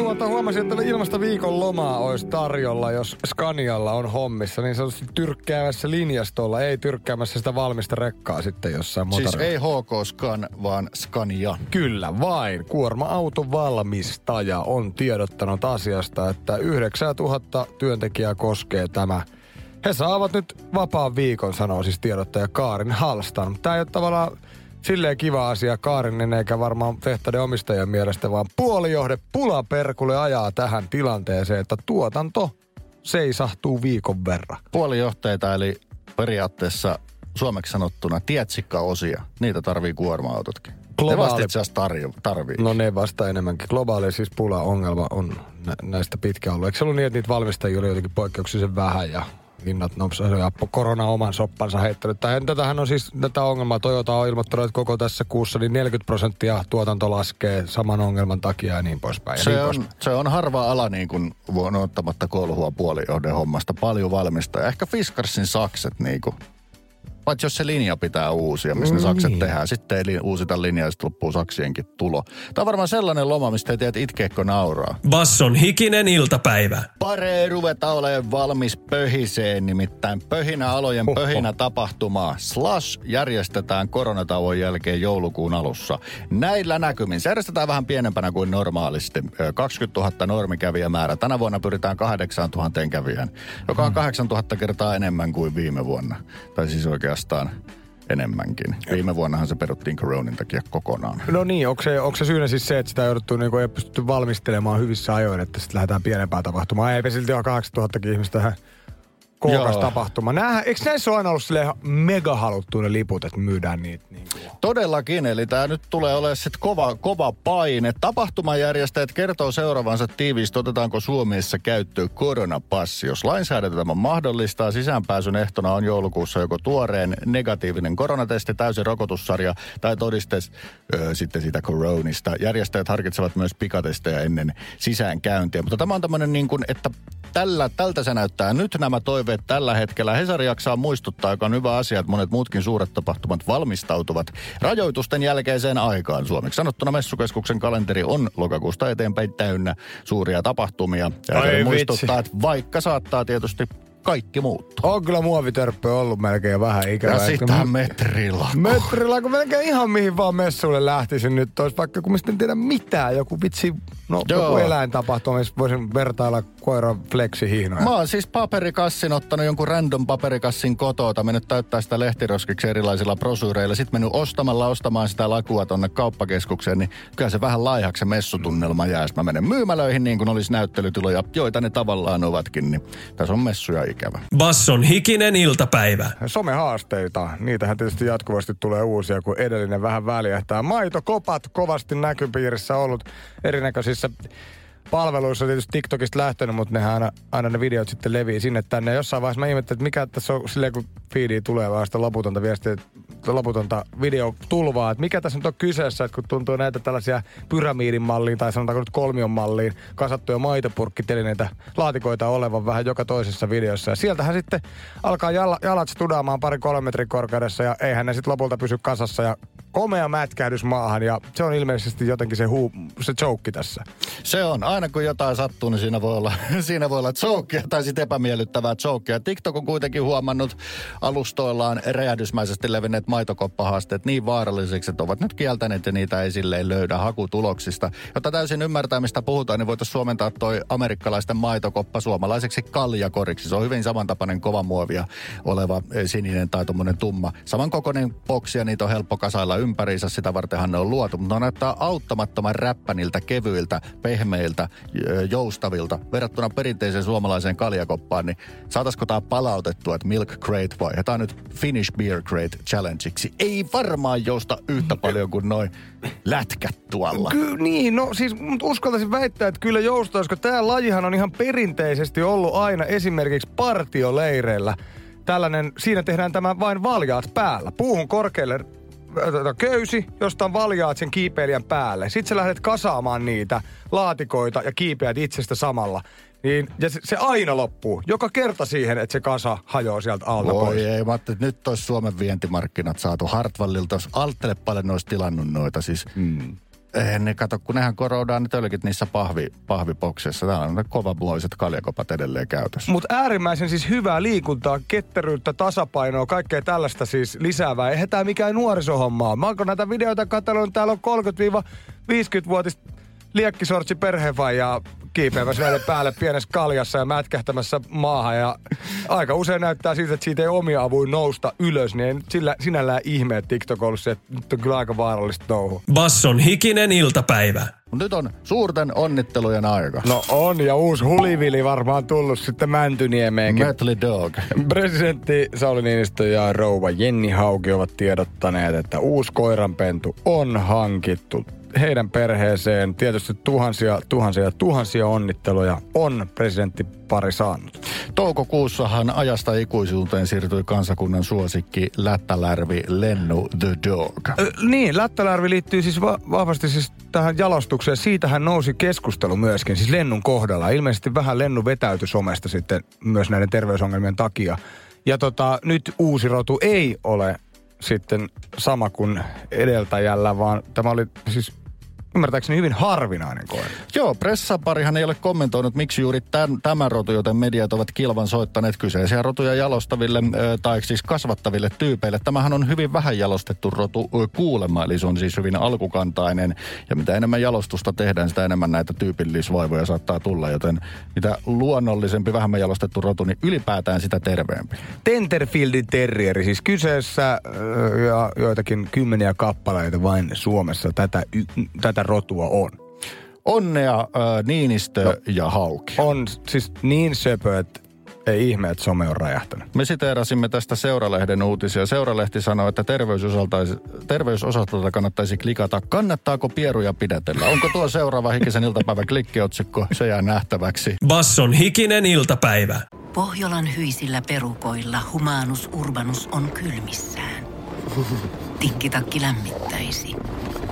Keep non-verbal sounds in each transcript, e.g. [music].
Tuota, huomasin, että ilmasta viikon lomaa olisi tarjolla, jos Scanialla on hommissa, niin se olisi tyrkkäämässä linjastolla, ei tyrkkäämässä sitä valmista rekkaa sitten jossain Siis motorilla. ei HK Scan, vaan Scania. Kyllä vain. Kuorma-auton valmistaja on tiedottanut asiasta, että 9000 työntekijää koskee tämä. He saavat nyt vapaan viikon, sanoo siis tiedottaja Kaarin Halstan. Tämä ei ole tavallaan silleen kiva asia Kaarinen eikä varmaan tehtäiden omistajien mielestä, vaan puolijohde pulaperkulle ajaa tähän tilanteeseen, että tuotanto seisahtuu viikon verran. Puolijohteita eli periaatteessa suomeksi sanottuna tietsikkaosia. Niitä tarvii kuorma-autotkin. Ne Globaali- vasta itse asiassa tarjo, tarvii. No ne vasta enemmänkin. Globaali siis pula-ongelma on nä- näistä pitkä ollut. Eikö se ollut niin, että niitä valmistajia oli jotenkin poikkeuksellisen vähän ja hinnat nopsasi ja korona oman soppansa heittänyt. Tai tätähän on siis tätä ongelmaa. Toyota on ilmoittanut, että koko tässä kuussa niin 40 prosenttia tuotanto laskee saman ongelman takia ja niin poispäin. Ja Se niin on, poispäin. se on harva ala niin kuin vuonna ottamatta kolhua puolijohden hommasta. Paljon valmistaa. Ehkä Fiskarsin sakset niin kuin. Paitsi jos se linja pitää uusia, missä ne sakset Niin. tehdään. Sitten ei uusita linjaa ja sitten loppuu saksienkin tulo. Tämä on varmaan sellainen loma, mistä ei tiedä, itkeekö nauraa. Basson hikinen iltapäivä. Paree ruveta olemaan valmis pöhiseen, nimittäin pöhinäalojen Oho. pöhinä tapahtumaa. Slash järjestetään koronatauon jälkeen joulukuun alussa. Näillä näkymin. Se järjestetään vähän pienempänä kuin normaalisti. Ö, 20 000 normikävijämäärä. Tänä vuonna pyritään 8 000 kävijään, joka on 8 000 kertaa enemmän kuin viime vuonna. Tai siis oikeastaan enemmänkin. Viime vuonnahan se peruttiin koronin takia kokonaan. No niin, onko se, onko se syynä siis se, että sitä jouduttu, niin ei pystytty valmistelemaan hyvissä ajoin, että sitten lähdetään pienempään tapahtumaan. Eipä silti ole 8000 ihmistä tähän kookas Joo. tapahtuma. Nää, eikö näissä ole aina ollut mega haluttu ne liput, että myydään niitä? Niin kuin? Todellakin, eli tämä nyt tulee olemaan sitten kova, kova paine. Tapahtumajärjestäjät kertoo seuraavansa tiiviisti, otetaanko Suomessa käyttöön koronapassi. Jos lainsäädäntö tämän mahdollistaa, sisäänpääsyn ehtona on joulukuussa joko tuoreen negatiivinen koronatesti, täysin rokotussarja tai todiste ö, sitten siitä koronista. Järjestäjät harkitsevat myös pikatestejä ennen sisäänkäyntiä. Mutta tämä on tämmöinen niin kuin, että tällä, tältä se näyttää nyt nämä toiveet tällä hetkellä. Hesari jaksaa muistuttaa, joka on hyvä asia, että monet muutkin suuret tapahtumat valmistautuvat rajoitusten jälkeiseen aikaan. Suomeksi sanottuna messukeskuksen kalenteri on lokakuusta eteenpäin täynnä suuria tapahtumia. Ja Ai muistuttaa, että vaikka saattaa tietysti kaikki muuttua. On kyllä muovitörppö ollut melkein vähän ikävää. Ja sitä. Metrillä, kun melkein ihan mihin vaan messuille lähtisin nyt. Olisi vaikka kun mistä en tiedä mitään. Joku vitsi, no Joo. joku eläintapahtuma, missä voisin vertailla koiran fleksihiinoja. Mä oon siis paperikassin ottanut jonkun random paperikassin kotoa, mennyt täyttää sitä lehtiroskiksi erilaisilla brosyyreilla, sitten mennyt ostamalla ostamaan sitä lakua tonne kauppakeskukseen, niin kyllä se vähän laihaksi se messutunnelma jää. Sitten mä menen myymälöihin niin kuin olisi näyttelytiloja, joita ne tavallaan ovatkin, niin tässä on messuja ikävä. Basson hikinen iltapäivä. Somehaasteita, niitähän tietysti jatkuvasti tulee uusia, kun edellinen vähän väljähtää. Maitokopat kovasti näkypiirissä ollut erinäköisissä palveluissa tietysti TikTokista lähtenyt, mutta nehän aina, aina ne videot sitten levii sinne tänne. Ja jossain vaiheessa mä ihmettelin, että mikä tässä on silleen, kun feediin tulee vaan sitä loputonta viestiä, loputonta videotulvaa, että mikä tässä nyt on kyseessä, että kun tuntuu näitä tällaisia pyramidin malliin tai sanotaanko nyt kolmion malliin kasattuja maitopurkkitelineitä, laatikoita olevan vähän joka toisessa videossa. Ja sieltähän sitten alkaa jala, jalat studaamaan pari kolme metrin korkeudessa ja eihän ne sitten lopulta pysy kasassa ja komea mätkähdys maahan ja se on ilmeisesti jotenkin se, huu, se joke tässä. Se on. Aina kun jotain sattuu, niin siinä voi olla, [laughs] siinä voi olla jokea tai sitten epämiellyttävää jokea. TikTok on kuitenkin huomannut alustoillaan räjähdysmäisesti levinneet maitokoppahaasteet niin vaarallisiksi, että ovat nyt kieltäneet ja niitä ei silleen löydä hakutuloksista. Jotta täysin ymmärtää, mistä puhutaan, niin voitaisiin suomentaa toi amerikkalaisten maitokoppa suomalaiseksi kaljakoriksi. Se on hyvin samantapainen kovamuovia oleva eh, sininen tai tuommoinen tumma. Samankokoinen boksi ja niitä on helppo kasailla ympäriinsä, sitä vartenhan ne on luotu. Mutta ne näyttää auttamattoman räppäniltä, kevyiltä, pehmeiltä, joustavilta verrattuna perinteiseen suomalaiseen kaljakoppaan. Niin saataisiko tämä palautettua, että Milk Crate vaihdetaan nyt Finnish Beer Crate Challengeiksi? Ei varmaan jousta yhtä paljon kuin noin lätkät tuolla. Kyllä niin, no siis mut uskaltaisin väittää, että kyllä joustaa, koska tämä lajihan on ihan perinteisesti ollut aina esimerkiksi partioleireillä tällainen, siinä tehdään tämä vain valjaat päällä. Puuhun korkealle köysi, josta on valjaat sen kiipeilijän päälle. Sitten sä lähdet kasaamaan niitä laatikoita ja kiipeät itsestä samalla. Niin, ja se, se aina loppuu. Joka kerta siihen, että se kasa hajoaa sieltä alta Voi pois. ei, mä että nyt olisi Suomen vientimarkkinat saatu Hartwallilta, jos Altelle paljon olisi tilannut noita siis. Mm. Eihän ne kato, kun nehän koroudaan ne tölkit niissä pahvi, pahvipokseissa. Täällä on ne kovabloiset kaljakopat edelleen käytössä. Mutta äärimmäisen siis hyvää liikuntaa, ketteryyttä, tasapainoa, kaikkea tällaista siis lisäävää. Eihän tämä mikään nuorisohommaa. Mä oon näitä videoita katsonut, niin täällä on 30-50-vuotista liekkisortsi perhevaijaa kiipeämässä näiden päälle pienessä kaljassa ja mätkähtämässä maahan. Ja aika usein näyttää siltä, että siitä ei omia avuin nousta ylös. Niin sillä, sinällään ihme, että TikTok on ollut se, että nyt on kyllä aika vaarallista touhu. Basson hikinen iltapäivä. Nyt on suurten onnittelujen aika. No on, ja uusi hulivili varmaan tullut sitten Mäntyniemeenkin. Metal Dog. Presidentti Sauli Niinistö ja rouva Jenni Hauki ovat tiedottaneet, että uusi koiranpentu on hankittu heidän perheeseen. Tietysti tuhansia, tuhansia tuhansia onnitteluja on presidentti pari saanut. Toukokuussahan ajasta ikuisuuteen siirtyi kansakunnan suosikki Lättälärvi Lennu the Dog. Ö, niin, Lättälärvi liittyy siis va- vahvasti siis tähän jalostukseen. Siitähän nousi keskustelu myöskin, siis Lennun kohdalla. Ilmeisesti vähän Lennu vetäytyi somesta sitten myös näiden terveysongelmien takia. Ja tota, nyt uusi rotu ei ole sitten sama kuin edeltäjällä, vaan tämä oli siis ymmärtääkseni hyvin harvinainen koira. Joo, pressaparihan ei ole kommentoinut, miksi juuri tämän, tämän rotu, joten mediat ovat kilvan soittaneet kyseisiä rotuja jalostaville, tai siis kasvattaville tyypeille. Tämähän on hyvin vähän jalostettu rotu ö, kuulemma, eli se on siis hyvin alkukantainen. Ja mitä enemmän jalostusta tehdään, sitä enemmän näitä tyypillisvaivoja saattaa tulla, joten mitä luonnollisempi, vähemmän jalostettu rotu, niin ylipäätään sitä terveempi. Tenterfieldin terrieri, siis kyseessä ja joitakin kymmeniä kappaleita vain Suomessa tätä, y, tätä rotua on. Onnea ö, Niinistö no. ja Hauki. On siis niin söpö, että ei ihme, että some on räjähtänyt. Me siteerasimme tästä Seuralehden uutisia. Seuralehti sanoi, että terveysosalta kannattaisi klikata. Kannattaako pieruja pidätellä? Onko tuo seuraava hikisen iltapäivän klikkiotsikko? Se jää nähtäväksi. Basson hikinen iltapäivä. Pohjolan hyisillä perukoilla humanus urbanus on kylmissään. Tikkitakki lämmittäisi.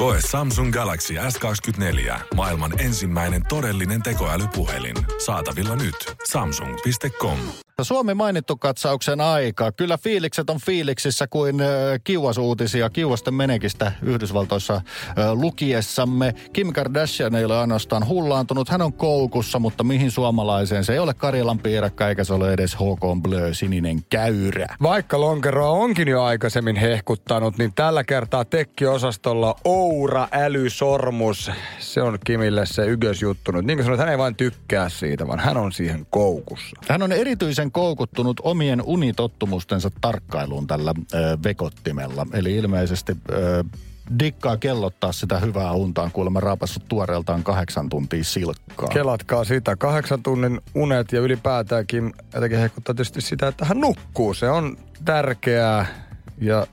Koe Samsung Galaxy S24. Maailman ensimmäinen todellinen tekoälypuhelin. Saatavilla nyt. Samsung.com. Suomi mainittu katsauksen aika. Kyllä fiilikset on fiiliksissä kuin kiuasuutisia kiuasten menekistä Yhdysvaltoissa lukiessamme. Kim Kardashian ei ole ainoastaan hullaantunut, hän on koukussa, mutta mihin suomalaiseen? Se ei ole Karjalan piirakka eikä se ole edes HK Blö sininen käyrä. Vaikka lonkeroa onkin jo aikaisemmin hehkuttanut, niin tällä kertaa tekkiosastolla Oura älysormus. Se on Kimille se ykkösjuttu. Niin kuin sanoit, hän ei vain tykkää siitä, vaan hän on siihen koukussa. Hän on erityisen koukuttunut omien unitottumustensa tarkkailuun tällä ö, vekottimella. Eli ilmeisesti ö, dikkaa kellottaa sitä hyvää untaan, kuulemma raapassut tuoreeltaan kahdeksan tuntia silkkaa. Kelatkaa sitä. Kahdeksan tunnin unet ja ylipäätäänkin jotenkin hehkuttaa tietysti sitä, että hän nukkuu. Se on tärkeää. Ja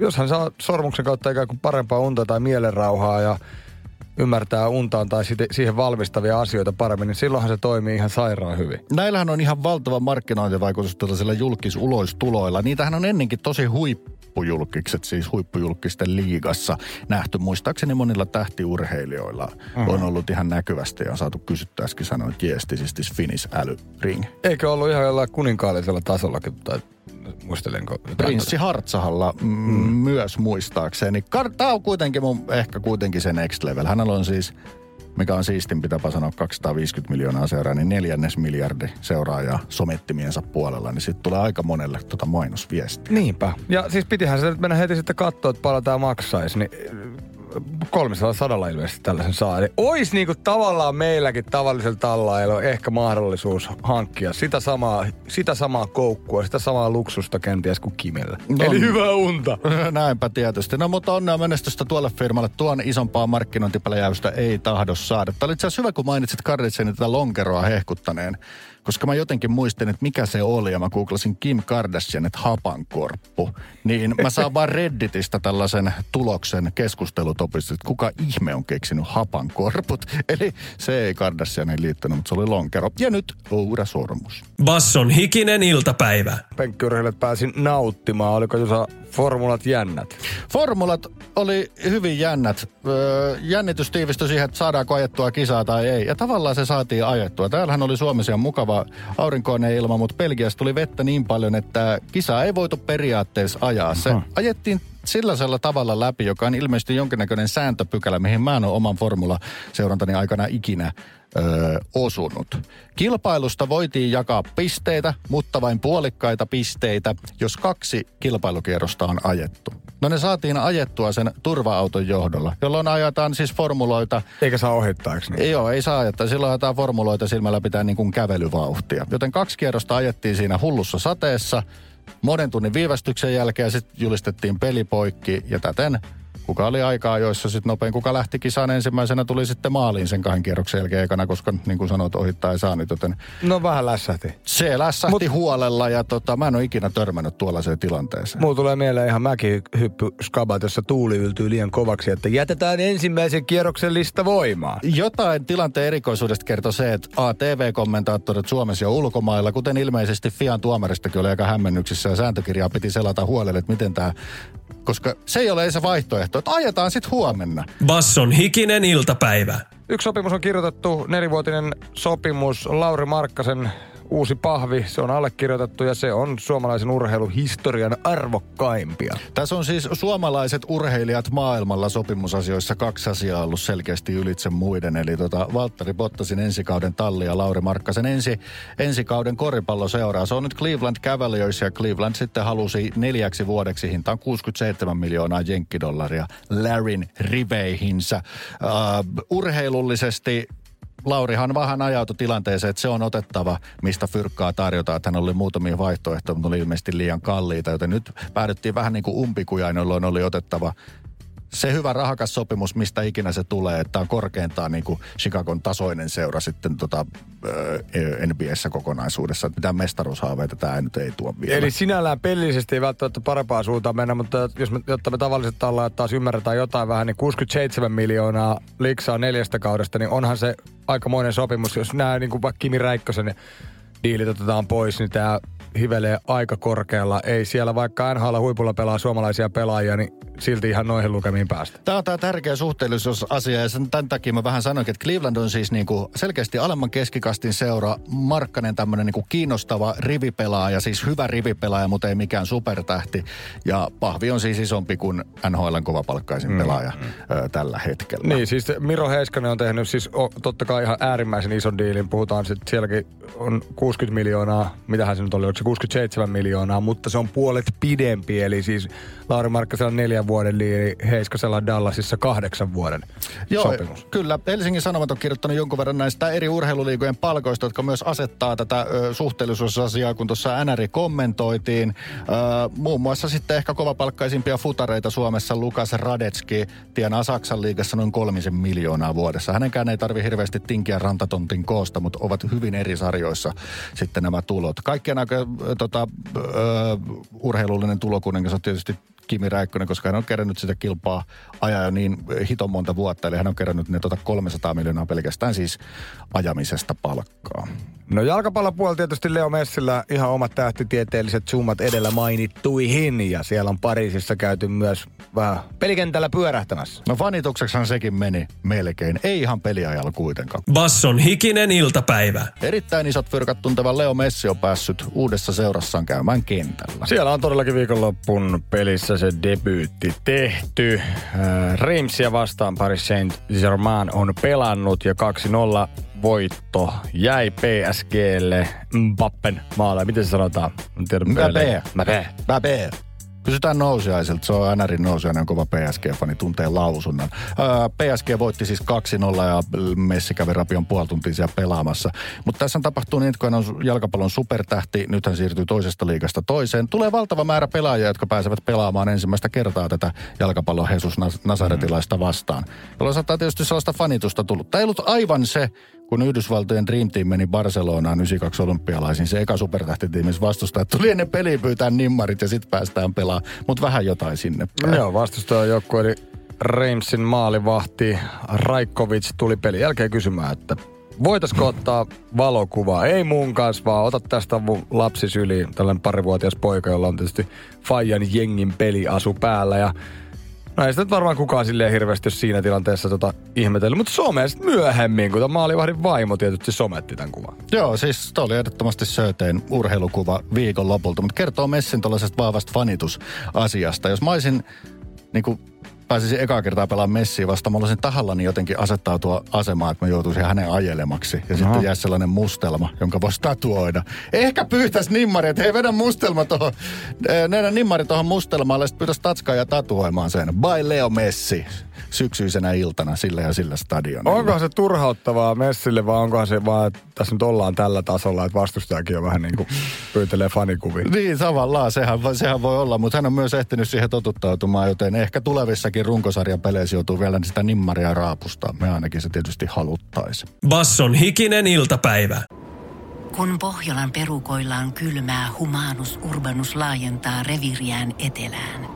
jos hän saa sormuksen kautta ikään kuin parempaa unta tai mielenrauhaa ja ymmärtää untaan tai siihen valmistavia asioita paremmin, niin silloinhan se toimii ihan sairaan hyvin. Näillähän on ihan valtava markkinointivaikutus tällaisilla julkisuloistuloilla. Niitähän on ennenkin tosi huippujulkikset, siis huippujulkisten liigassa nähty. Muistaakseni monilla tähtiurheilijoilla uh-huh. on ollut ihan näkyvästi ja on saatu kysyttyä äsken sanoin, että yes, this is this Finnish älyring. Eikö ollut ihan jollain kuninkaallisella tasollakin tai muistelenko? Prinssi Hartsahalla mm. myös muistaakseni. Tämä on kuitenkin mun, ehkä kuitenkin se next level. Hänellä on siis, mikä on siistin pitääpä sanoa 250 miljoonaa seuraa, niin neljännes miljardi seuraajaa somettimiensa puolella, niin sitten tulee aika monelle tota mainosviestiä. Niinpä. Ja siis pitihän se nyt mennä heti sitten katsoa, että paljon tämä maksaisi, niin 300 ilmeisesti tällaisen saa. Eli olisi niinku tavallaan meilläkin tavallisella tallailla ehkä mahdollisuus hankkia sitä samaa, sitä samaa koukkua, sitä samaa luksusta kenties kuin Kimellä. No, Eli hyvää unta. [laughs] Näinpä tietysti. No mutta onnea menestystä tuolle firmalle. Tuon isompaa markkinointipläjäystä ei tahdo saada. Tämä oli itse asiassa hyvä, kun mainitsit Karditsenin tätä lonkeroa hehkuttaneen koska mä jotenkin muistin, että mikä se oli, ja mä googlasin Kim Kardashian, että hapankorppu, niin mä saan vaan Redditistä tällaisen tuloksen keskustelutopista, että kuka ihme on keksinyt hapankorput. [laughs] Eli se ei Kardashianiin liittynyt, mutta se oli lonkero. Ja nyt Oura Sormus. Basson hikinen iltapäivä. Penkkiurheilijat pääsin nauttimaan. Oliko tuossa formulat jännät? Formulat oli hyvin jännät. Öö, jännitys tiivistyi siihen, että saadaanko ajettua kisaa tai ei. Ja tavallaan se saatiin ajettua. Täällähän oli Suomessa mukava aurinkoinen ilma, mutta Belgiassa tuli vettä niin paljon, että kisaa ei voitu periaatteessa ajaa. Se Aha. ajettiin sellaisella tavalla läpi, joka on ilmeisesti jonkinnäköinen sääntöpykälä, mihin mä en ole oman formula-seurantani aikana ikinä öö, osunut. Kilpailusta voitiin jakaa pisteitä, mutta vain puolikkaita pisteitä, jos kaksi kilpailukierrosta on ajettu. No ne saatiin ajettua sen turva-auton johdolla, jolloin ajetaan siis formuloita. Eikä saa ohittaa, eikö niin? Joo, ei saa ajattaa. Silloin ajetaan formuloita silmällä pitää niin kuin kävelyvauhtia. Joten kaksi kierrosta ajettiin siinä hullussa sateessa monen tunnin viivästyksen jälkeen sitten julistettiin pelipoikki ja täten kuka oli aikaa, joissa sitten nopein, kuka lähti kisaan ensimmäisenä, tuli sitten maaliin sen kahden kierroksen jälkeen ekana, koska niin kuin sanoit, ohittaa ei saanut, joten... No vähän lässähti. Se lässähti Mut, huolella ja tota, mä en ole ikinä törmännyt tuollaiseen tilanteeseen. Mulla tulee mieleen ihan mäkin hyppy skabat, jossa tuuli yltyy liian kovaksi, että jätetään ensimmäisen kierroksen lista voimaan. Jotain tilanteen erikoisuudesta kertoo se, että ATV-kommentaattorit Suomessa ja ulkomailla, kuten ilmeisesti Fian tuomaristakin oli aika hämmennyksissä ja sääntökirjaa piti selata huolelle, että miten tämä koska se ei ole se vaihtoehto, että ajetaan sitten huomenna. Basson hikinen iltapäivä. Yksi sopimus on kirjoitettu, nelivuotinen sopimus Lauri Markkasen uusi pahvi, se on allekirjoitettu ja se on suomalaisen urheiluhistorian arvokkaimpia. Tässä on siis suomalaiset urheilijat maailmalla sopimusasioissa kaksi asiaa ollut selkeästi ylitse muiden. Eli tota Valtteri Bottasin ensikauden talli ja Lauri Markkasen ensi, ensikauden koripalloseuraa. Se on nyt Cleveland Cavaliers ja Cleveland sitten halusi neljäksi vuodeksi hintaan 67 miljoonaa jenkkidollaria Larin riveihinsä. Uh, urheilullisesti Laurihan vähän ajautui tilanteeseen, että se on otettava, mistä fyrkkaa tarjotaan. Että hän oli muutamia vaihtoehtoja, mutta oli ilmeisesti liian kalliita, joten nyt päädyttiin vähän niin kuin umpikujain, jolloin oli otettava se hyvä rahakas sopimus, mistä ikinä se tulee, että on korkeintaan niin kuin Chicagon tasoinen seura sitten tota, NBAssä kokonaisuudessa. Mitään mestaruushaaveita tämä nyt ei tuo vielä. Eli sinällään pellisesti ei välttämättä parempaa suuntaan mennä, mutta jos me, jotta me tavalliset tallaajat taas ymmärretään jotain vähän, niin 67 miljoonaa liksaa neljästä kaudesta, niin onhan se aikamoinen sopimus. Jos nämä niin kuin vaikka Kimi Räikkösen diilit otetaan pois, niin tämä hivelee aika korkealla. Ei siellä vaikka NHL huipulla pelaa suomalaisia pelaajia, niin silti ihan noihin lukemiin päästä. Tämä on tämä tärkeä suhteellisuusasia ja sen, tämän takia mä vähän sanoinkin, että Cleveland on siis niinku selkeästi alemman keskikastin seura, Markkanen tämmöinen niinku kiinnostava rivipelaaja, siis hyvä rivipelaaja, mutta ei mikään supertähti. Ja Pahvi on siis isompi kuin NHLn kovapalkkaisin mm, pelaaja mm. Ö, tällä hetkellä. Niin, siis Miro Heiskanen on tehnyt siis o, totta kai ihan äärimmäisen ison diilin. Puhutaan sitten sielläkin on 60 miljoonaa, mitähän se nyt oli, 67 miljoonaa, mutta se on puolet pidempi. Eli siis Lauri Markkasella on neljän vuoden liiri, Heiskasella Dallasissa kahdeksan vuoden Joo, sopimus. kyllä. Helsingin Sanomat on kirjoittanut jonkun verran näistä eri urheiluliigojen palkoista, jotka myös asettaa tätä ö, suhteellisuusasiaa, kun tuossa NRI kommentoitiin. Ö, muun muassa sitten ehkä kovapalkkaisimpia futareita Suomessa Lukas Radetski tienaa Saksan liigassa noin kolmisen miljoonaa vuodessa. Hänenkään ei tarvi hirveästi tinkiä rantatontin koosta, mutta ovat hyvin eri sarjoissa sitten nämä tulot. Kaikkien aika tota, ö, urheilullinen tulokuningas on tietysti Kimi Räikkönen, koska hän on kerännyt sitä kilpaa ajaa jo niin hiton monta vuotta. Eli hän on kerännyt ne tota 300 miljoonaa pelkästään siis ajamisesta palkkaa. No jalkapallopuolella tietysti Leo Messillä ihan omat tähtitieteelliset summat edellä mainittuihin. Ja siellä on Pariisissa käyty myös vähän pelikentällä pyörähtämässä. No fanitukseksihan sekin meni melkein. Ei ihan peliajalla kuitenkaan. Basson hikinen iltapäivä. Erittäin isot fyrkat tunteva Leo Messi on päässyt uudessa seurassaan käymään kentällä. Siellä on todellakin viikonloppun pelissä se debyytti tehty. Äh, Reimsia vastaan Paris Saint-Germain on pelannut ja 2-0 voitto jäi PSGlle Mbappen maalla. Miten se sanotaan? Mbappé. Mbappé. Mbappé. Kysytään nousiaiselta. Se on NRin nousiainen, kova PSG-fani, tuntee lausunnan. Öö, PSG voitti siis 2-0 ja Messi kävi rapion puoli tuntia siellä pelaamassa. Mutta tässä tapahtuu niin, että kun on jalkapallon supertähti, nyt hän siirtyy toisesta liigasta toiseen. Tulee valtava määrä pelaajia, jotka pääsevät pelaamaan ensimmäistä kertaa tätä jalkapallon Jesus Nasaretilaista vastaan. Jolloin saattaa tietysti sellaista fanitusta tullut. Tämä ei ollut aivan se kun Yhdysvaltojen Dream Team meni Barcelonaan 92 olympialaisiin, se eka supertähtitiimissä vastustaa, että tuli ennen peliä pyytää nimmarit ja sitten päästään pelaamaan, mutta vähän jotain sinne päin. Joo, vastustaja joukkue eli Reimsin maalivahti Raikkovic tuli pelin jälkeen kysymään, että voitaisiko ottaa valokuvaa? Ei mun kanssa, vaan ota tästä mun lapsi syliin, tällainen parivuotias poika, jolla on tietysti Fajan jengin peliasu päällä. Ja No ei sitä nyt varmaan kukaan silleen hirveästi siinä tilanteessa tota ihmetellyt, mutta somesta myöhemmin, kun tämä maalivahdin vaimo tietysti sometti tämän kuvan. Joo, siis toi oli ehdottomasti Söteen urheilukuva viikon lopulta, mutta kertoo Messin tuollaisesta vahvasta fanitusasiasta. Jos mä olisin niin kuin pääsisin ekaa kertaa pelaamaan messiä vasta, mä olisin tahallani jotenkin asettautua asemaan, että mä joutuisin hänen ajelemaksi. Ja no. sitten jää sellainen mustelma, jonka voisi tatuoida. Ehkä pyytäisi nimmari, että hei vedä mustelma tuohon, vedä nimmari tuohon mustelmaan, ja sitten pyytäisi tatskaa ja tatuoimaan sen. By Leo Messi syksyisenä iltana sillä ja sillä stadionilla. Onko se turhauttavaa Messille vai onkohan se vaan, että tässä nyt ollaan tällä tasolla, että vastustajakin on vähän niin kuin pyytelee fanikuvia? Niin, tavallaan sehän, sehän voi olla, mutta hän on myös ehtinyt siihen totuttautumaan, joten ehkä tulevissakin runkosarjan peleissä joutuu vielä sitä nimmaria raapustaa. Me ainakin se tietysti haluttaisi. Basson hikinen iltapäivä. Kun Pohjolan perukoillaan kylmää, humanus urbanus laajentaa reviriään etelään –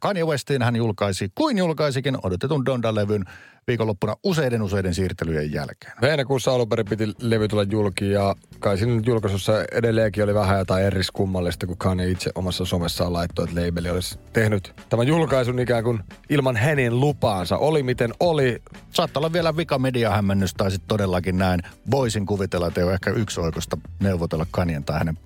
Kanye Westin hän julkaisi, kuin julkaisikin odotetun Donda-levyn viikonloppuna useiden useiden siirtelyjen jälkeen. Heinäkuussa alun perin piti levy tulla julki ja kai siinä julkaisussa edelleenkin oli vähän jotain eriskummallista, kun Kanye itse omassa somessaan laittoi, että labeli olisi tehnyt tämän julkaisun ikään kuin ilman hänen lupaansa. Oli miten oli. Saattaa olla vielä vika mediahämmennys tai sitten todellakin näin. Voisin kuvitella, että ei ole ehkä yksi oikosta neuvotella Kanien tai hänen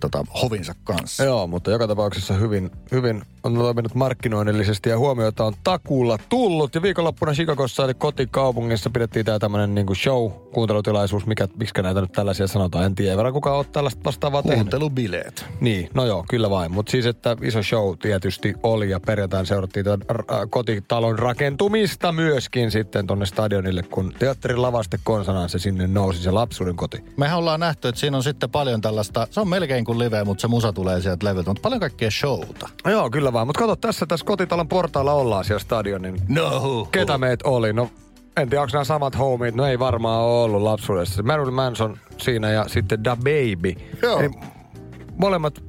tota, hovinsa kanssa. Joo, mutta joka tapauksessa hyvin, hyvin on toiminut markkinoinnillisesti ja huomiota on takuulla tullut. Ja viikonloppuna Chicagossa eli kotikaupungissa pidettiin tämä tämmöinen niin show, kuuntelutilaisuus, mikä, miksi näitä nyt tällaisia sanotaan, en tiedä. Ei kukaan ole tällaista vastaavaa tehnyt. Kuuntelubileet. Niin, no joo, kyllä vain. Mutta siis, että iso show tietysti oli ja perjantain seurattiin tämän kotitalon rakentumista myöskin sitten tonne stadionille, kun teatterin lavaste konsanaan se sinne nousi, se lapsuuden koti. Mehän ollaan nähty, että siinä on sitten paljon tällaista, se on melkein kuin live, mutta se musa tulee sieltä levyltä, mutta paljon kaikkea showta. Joo, kyllä vaan. Mutta kato, tässä tässä kotitalon portaalla ollaan siellä stadionin. No. Ketä meitä oli? No en tiedä, onko nämä samat homit. No ei varmaan ole ollut lapsuudessa. Marilyn Manson siinä ja sitten Da Baby. Joo. Eli molemmat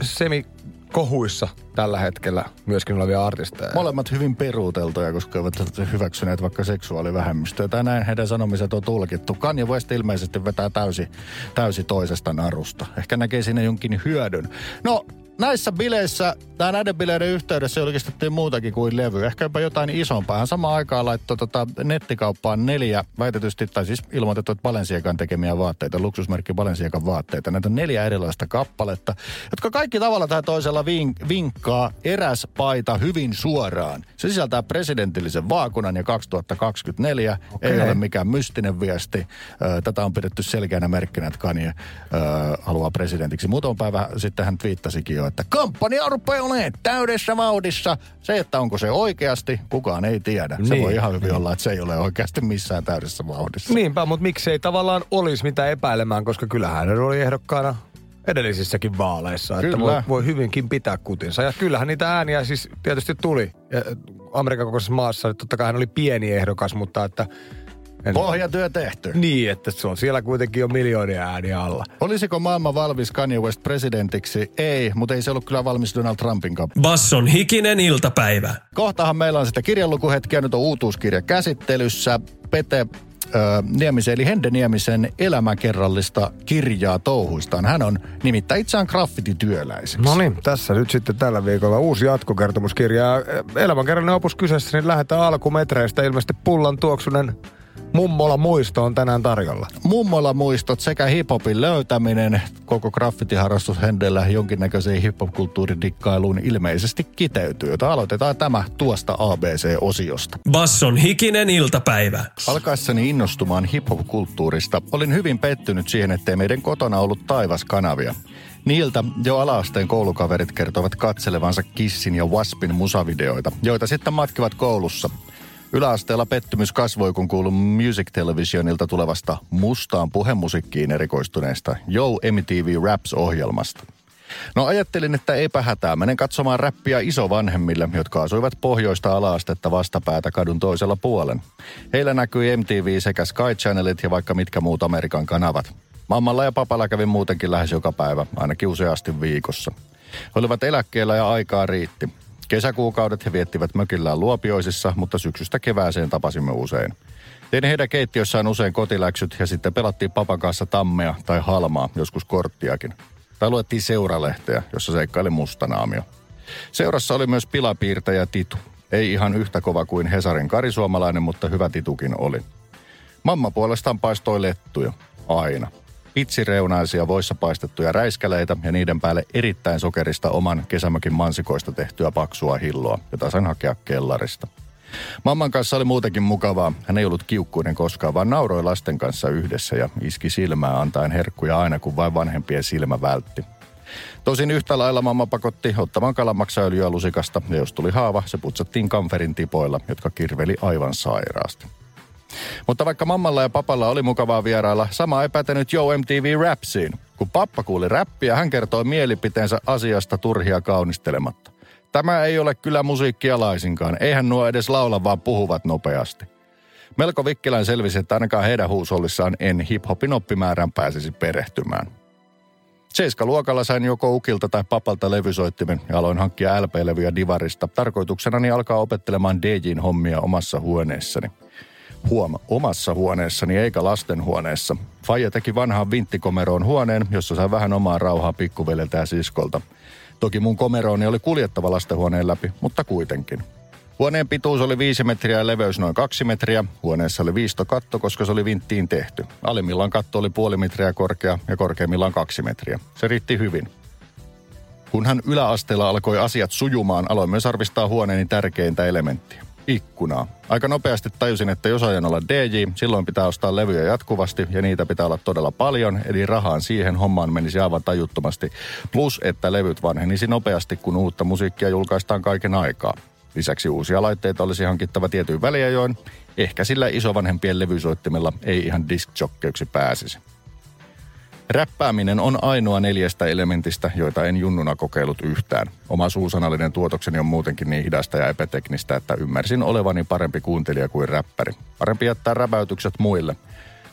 semi kohuissa tällä hetkellä myöskin olevia artisteja. Molemmat hyvin peruuteltuja, koska ovat hyväksyneet vaikka seksuaalivähemmistöä. Tai näin heidän sanomiset on tulkittu. Kanye West ilmeisesti vetää täysi, täysi toisesta narusta. Ehkä näkee siinä jonkin hyödyn. No, näissä bileissä, tai näiden bileiden yhteydessä julkistettiin muutakin kuin levy. Ehkä jopa jotain isompaa. Hän samaan aikaan laittoi tota nettikauppaan neljä, väitetysti, tai siis ilmoitettu, että Balenciagan tekemiä vaatteita, luksusmerkki Balenciagan vaatteita. Näitä on neljä erilaista kappaletta, jotka kaikki tavalla tai toisella vink- vinkkaa eräs paita hyvin suoraan. Se sisältää presidentillisen vaakunan ja 2024 okay. ei ole mikään mystinen viesti. Tätä on pidetty selkeänä merkkinä, että Kanye haluaa presidentiksi. Muutama päivä sitten hän twiittasikin jo, että kampanja rupeaa olemaan täydessä vauhdissa. Se, että onko se oikeasti, kukaan ei tiedä. Se niin, voi ihan hyvin niin. olla, että se ei ole oikeasti missään täydessä vauhdissa. Niinpä, mutta miksei tavallaan olisi mitä epäilemään, koska kyllähän hän oli ehdokkaana edellisissäkin vaaleissa. Kyllä. Että voi, voi hyvinkin pitää kutinsa. Ja kyllähän niitä ääniä siis tietysti tuli. Amerikan kokoisessa maassa, totta kai hän oli pieni ehdokas, mutta että en Pohjatyö tehty. Niin, että se on siellä kuitenkin jo miljoonia ääniä alla. Olisiko maailma valmis Kanye West presidentiksi? Ei, mutta ei se ollut kyllä valmis Donald Trumpin kanssa. Basson hikinen iltapäivä. Kohtahan meillä on sitä kirjanlukuhetkiä, nyt on uutuuskirja käsittelyssä. Pete Niemisen, eli Hende Niemisen elämäkerrallista kirjaa touhuistaan. Hän on nimittäin itseään graffitityöläiseksi. No niin, tässä nyt sitten tällä viikolla uusi jatkokertomuskirja. Elämänkerrallinen opus kyseessä, niin lähdetään alkumetreistä ilmeisesti pullan tuoksunen Mummola muisto on tänään tarjolla. Mummola muistot sekä hiphopin löytäminen, koko graffitiharrastus Hendellä jonkinnäköiseen hiphop-kulttuuridikkailuun ilmeisesti kiteytyy. Jota aloitetaan tämä tuosta ABC-osiosta. Basson hikinen iltapäivä. Alkaessani innostumaan hiphop-kulttuurista olin hyvin pettynyt siihen, ettei meidän kotona ollut taivaskanavia. Niiltä jo alaasteen koulukaverit kertovat katselevansa Kissin ja Waspin musavideoita, joita sitten matkivat koulussa. Yläasteella pettymys kasvoi, kun kuulun Music Televisionilta tulevasta mustaan puhemusiikkiin erikoistuneesta Yo MTV Raps-ohjelmasta. No ajattelin, että eipä hätää. Menen katsomaan räppiä isovanhemmille, jotka asuivat pohjoista alaastetta vastapäätä kadun toisella puolen. Heillä näkyi MTV sekä Sky Channelit ja vaikka mitkä muut Amerikan kanavat. Mammalla ja papalla kävin muutenkin lähes joka päivä, ainakin useasti viikossa. He olivat eläkkeellä ja aikaa riitti. Kesäkuukaudet he viettivät mökillään luopioisissa, mutta syksystä kevääseen tapasimme usein. Tein heidän keittiössään usein kotiläksyt ja sitten pelattiin papan kanssa tammea tai halmaa, joskus korttiakin. Tai luettiin seuralehteä, jossa seikkaili mustanaamio. Seurassa oli myös pilapiirtäjä Titu. Ei ihan yhtä kova kuin Hesarin karisuomalainen, mutta hyvä Titukin oli. Mamma puolestaan paistoi lettuja. Aina pitsireunaisia voissa paistettuja räiskäleitä ja niiden päälle erittäin sokerista oman kesämökin mansikoista tehtyä paksua hilloa, jota sain hakea kellarista. Mamman kanssa oli muutenkin mukavaa. Hän ei ollut kiukkuinen koskaan, vaan nauroi lasten kanssa yhdessä ja iski silmää antaen herkkuja aina, kun vain vanhempien silmä vältti. Tosin yhtä lailla mamma pakotti ottamaan kalamaksaöljyä lusikasta, ja jos tuli haava, se putsattiin kamferin tipoilla, jotka kirveli aivan sairaasti. Mutta vaikka mammalla ja papalla oli mukavaa vierailla, sama ei pätenyt Joe MTV Rapsiin. Kun pappa kuuli räppiä, hän kertoi mielipiteensä asiasta turhia kaunistelematta. Tämä ei ole kyllä musiikkia laisinkaan. Eihän nuo edes laula, vaan puhuvat nopeasti. Melko vikkelän selvisi, että ainakaan heidän huusollissaan en hiphopin oppimäärän pääsisi perehtymään. Seiska luokalla sain joko ukilta tai papalta levysoittimen ja aloin hankkia LP-levyjä Divarista. Tarkoituksenani alkaa opettelemaan DJin hommia omassa huoneessani. Huom, omassa huoneessani eikä lastenhuoneessa. Faija teki vanhaan vinttikomeroon huoneen, jossa sai vähän omaa rauhaa pikkuveljeltä ja siskolta. Toki mun komerooni oli kuljettava lastenhuoneen läpi, mutta kuitenkin. Huoneen pituus oli 5 metriä ja leveys noin 2 metriä. Huoneessa oli viistokatto, koska se oli vinttiin tehty. Alimmillaan katto oli puoli metriä korkea ja korkeimmillaan kaksi metriä. Se riitti hyvin. Kun hän yläasteella alkoi asiat sujumaan, aloin myös arvistaa huoneeni tärkeintä elementtiä ikkunaa. Aika nopeasti tajusin, että jos aion olla DJ, silloin pitää ostaa levyjä jatkuvasti ja niitä pitää olla todella paljon, eli rahaan siihen hommaan menisi aivan tajuttomasti. Plus, että levyt vanhenisi nopeasti, kun uutta musiikkia julkaistaan kaiken aikaa. Lisäksi uusia laitteita olisi hankittava tietyin väliajoin. Ehkä sillä isovanhempien levysoittimella ei ihan disc pääsisi. Räppääminen on ainoa neljästä elementistä, joita en junnuna kokeillut yhtään. Oma suusanallinen tuotokseni on muutenkin niin hidasta ja epäteknistä, että ymmärsin olevani parempi kuuntelija kuin räppäri. Parempi jättää räpäytykset muille.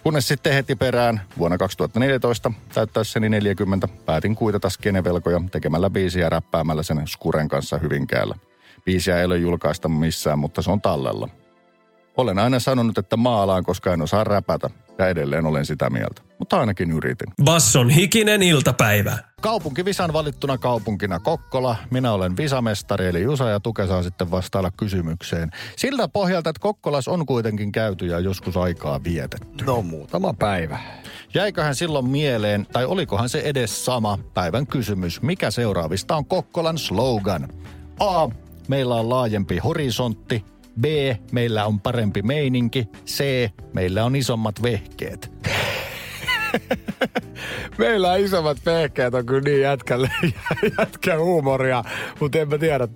Kunnes sitten heti perään vuonna 2014 täyttäessäni 40 päätin kuitata skenevelkoja tekemällä biisiä räppäämällä sen Skuren kanssa Hyvinkäällä. Biisiä ei ole julkaista missään, mutta se on tallella. Olen aina sanonut, että maalaan, koska en osaa räpätä. Ja edelleen olen sitä mieltä. Mutta ainakin yritin. Basson hikinen iltapäivä. Kaupunkivisan valittuna kaupunkina Kokkola. Minä olen visamestari eli Jusa ja Tuke saa sitten vastailla kysymykseen. Siltä pohjalta, että Kokkolas on kuitenkin käyty ja joskus aikaa vietetty. No muutama päivä. Jäiköhän silloin mieleen, tai olikohan se edes sama päivän kysymys, mikä seuraavista on Kokkolan slogan? A. Meillä on laajempi horisontti. B. Meillä on parempi meininki. C. Meillä on isommat vehkeet. [laughs] Meillä on isommat vehkeet, on kyllä niin jätkälle, [laughs] jätkä huumoria, mutta en mä tiedä.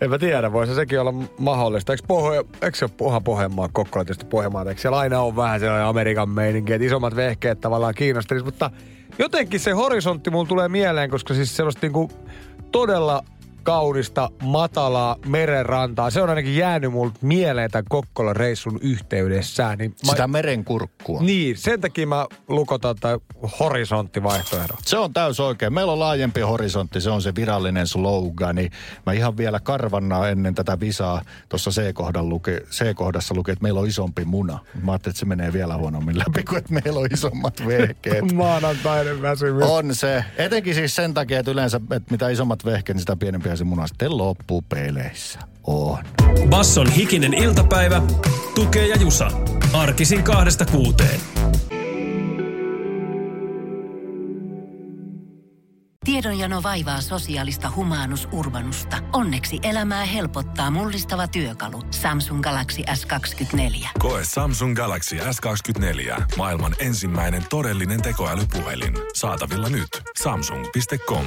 En mä tiedä, voisi sekin olla mahdollista. Eikö, Pohjo, eikö se ole Poha Pohjanmaa, Kokkola tietysti Pohjanmaa, eikö siellä aina on vähän sellainen Amerikan meininki, että isommat vehkeet tavallaan kiinnostelisi, mutta jotenkin se horisontti mulla tulee mieleen, koska siis sellaista niinku todella kaunista, matalaa merenrantaa. Se on ainakin jäänyt mulle mieleen tämän Kokkolan reissun yhteydessään. Niin mä... Sitä merenkurkkua. Niin, sen takia mä lukotan tai horisonttivaihtoehdon. Se on täys oikein. Meillä on laajempi horisontti, se on se virallinen slogani. Mä ihan vielä karvannaa ennen tätä visaa tuossa C-kohdan luki, C-kohdassa luki, että meillä on isompi muna. Mä ajattelin, että se menee vielä huonommin läpi kuin, että meillä on isommat vehkeet. [laughs] Maanantainen väsymys. On se. Etenkin siis sen takia, että yleensä, että mitä isommat vehkeet, niin sitä pienempiä se muna sitten loppupeleissä on. Basson hikinen iltapäivä, tukee ja jusa. Arkisin kahdesta kuuteen. Tiedonjano vaivaa sosiaalista humanus urbanusta. Onneksi elämää helpottaa mullistava työkalu. Samsung Galaxy S24. Koe Samsung Galaxy S24. Maailman ensimmäinen todellinen tekoälypuhelin. Saatavilla nyt. Samsung.com.